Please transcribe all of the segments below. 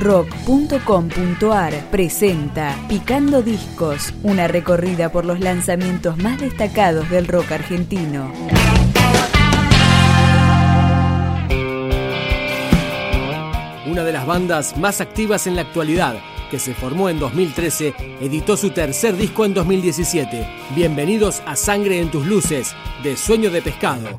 rock.com.ar presenta Picando Discos, una recorrida por los lanzamientos más destacados del rock argentino. Una de las bandas más activas en la actualidad, que se formó en 2013, editó su tercer disco en 2017. Bienvenidos a Sangre en tus luces, de Sueño de Pescado.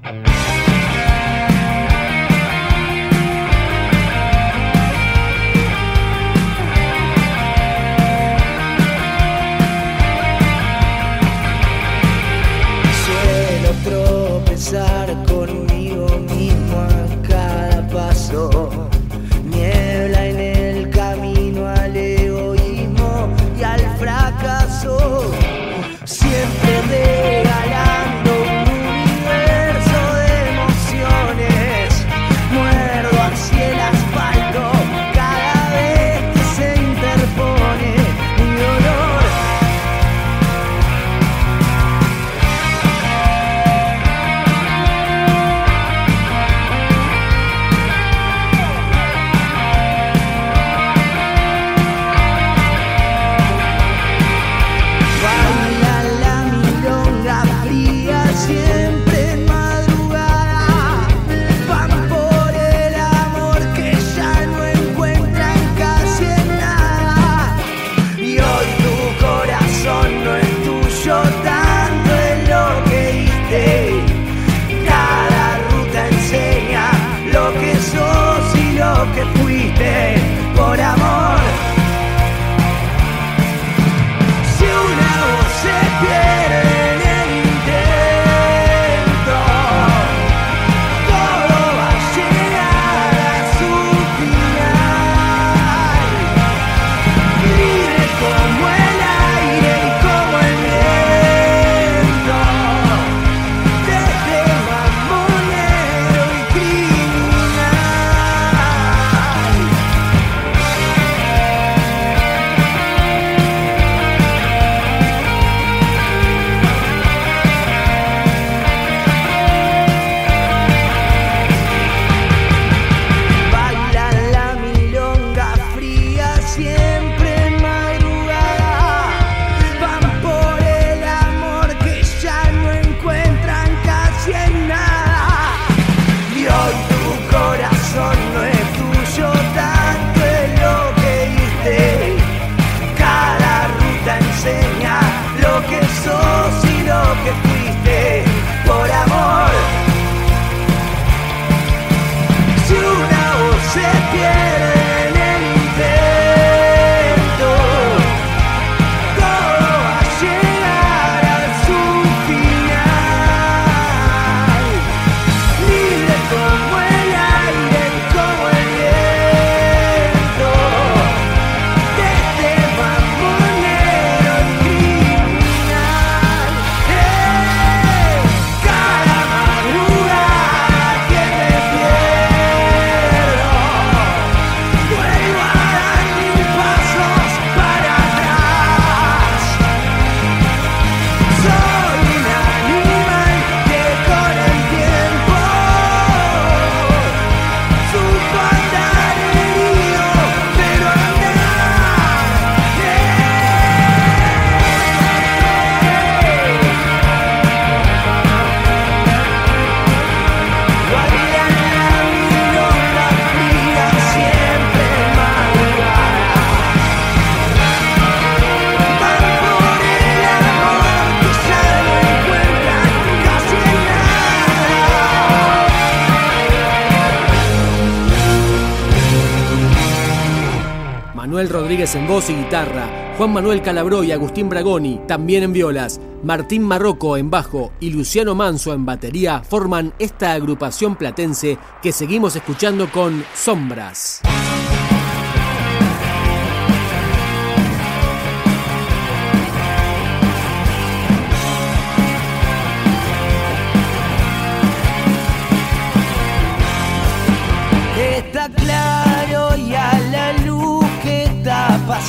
Manuel Rodríguez en voz y guitarra, Juan Manuel Calabró y Agustín Bragoni también en violas, Martín Marroco en bajo y Luciano Manso en batería forman esta agrupación platense que seguimos escuchando con Sombras.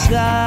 Está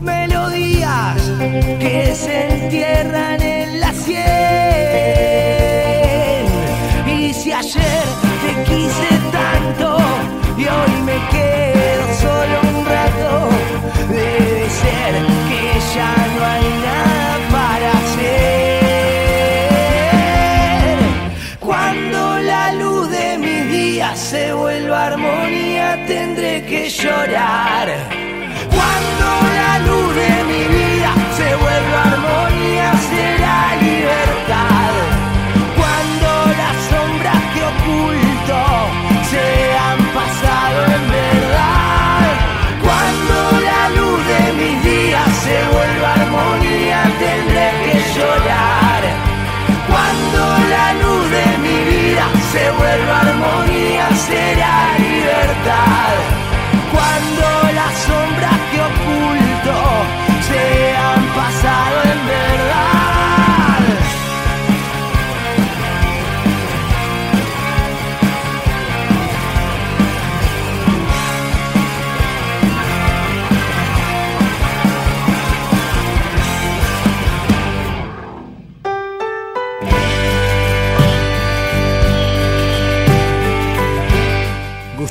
melodías que se entierran en la sierra. llorar.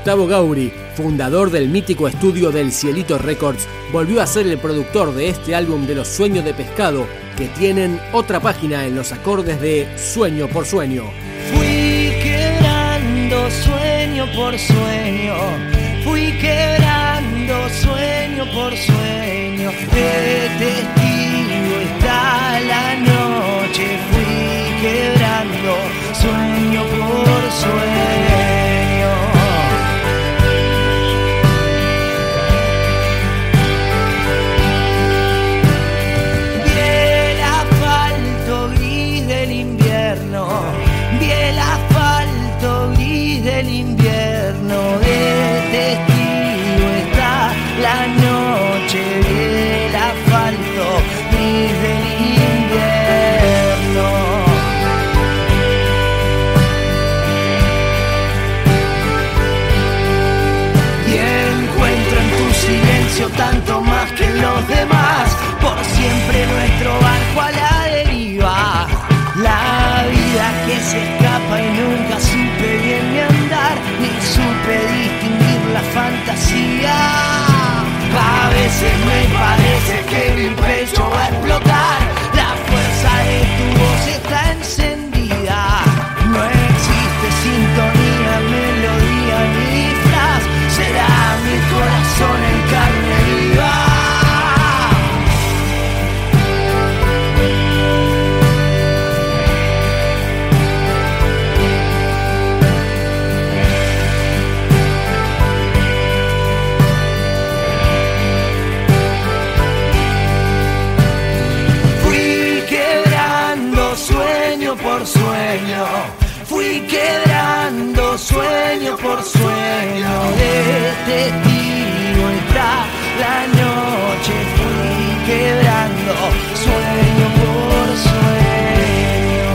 Gustavo Gauri, fundador del mítico estudio del Cielito Records, volvió a ser el productor de este álbum de los Sueños de Pescado, que tienen otra página en los acordes de Sueño por Sueño. Fui quebrando sueño por sueño, fui quebrando sueño por sueño, de testigo está la noche, fui quebrando sueño por sueño. de ti vuelta la noche fui quebrando sueño por sueño.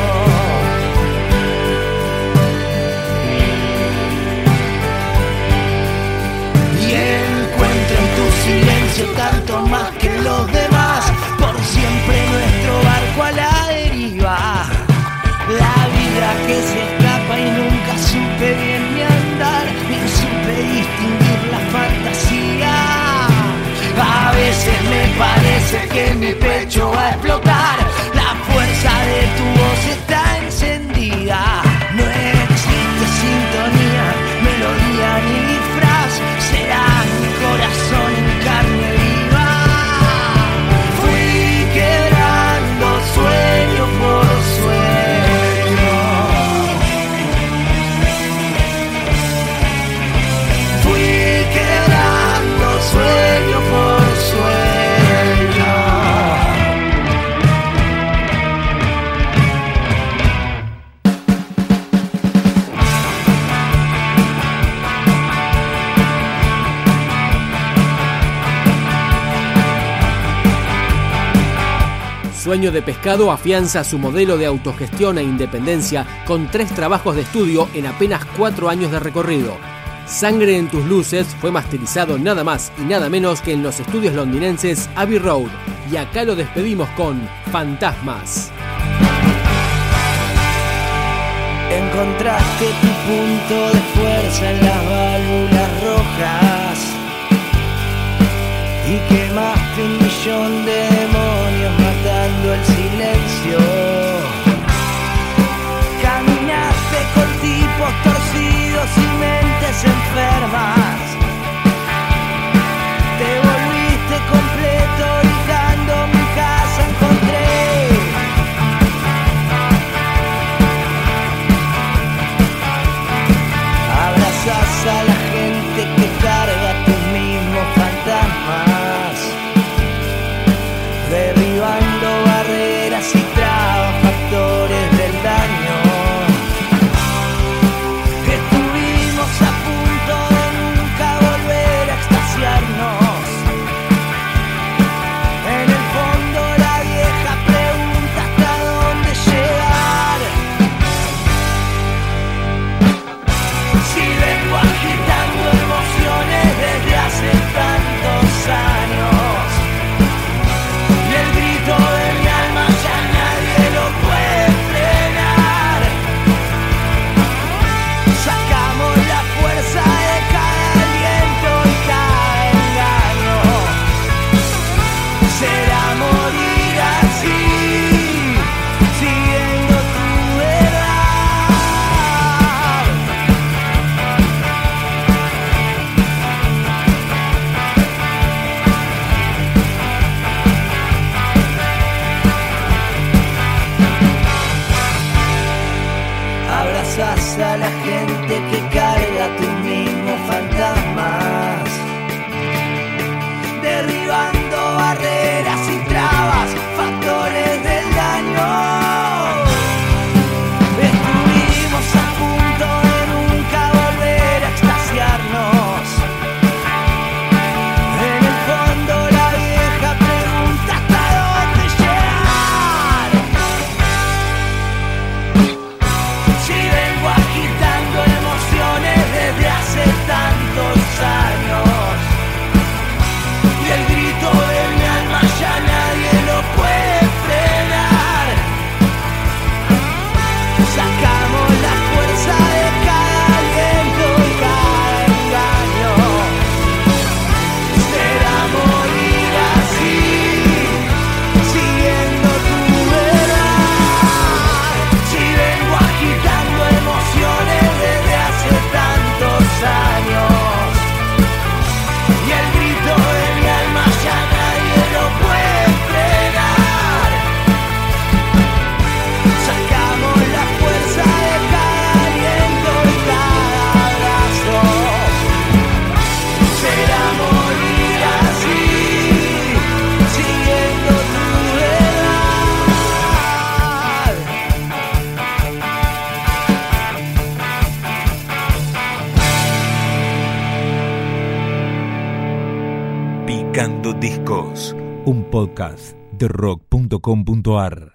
Y encuentro en tu silencio tanto más que los demás. Por siempre nuestro barco a la deriva. La vida que se escapa y nunca supe bien sé que mi pecho va a explotar. dueño de pescado afianza su modelo de autogestión e independencia con tres trabajos de estudio en apenas cuatro años de recorrido. Sangre en tus luces fue masterizado nada más y nada menos que en los estudios londinenses Abbey Road. Y acá lo despedimos con Fantasmas. Encontraste tu punto de fuerza en las válvulas rojas y que un millón de podcast de rock.com.ar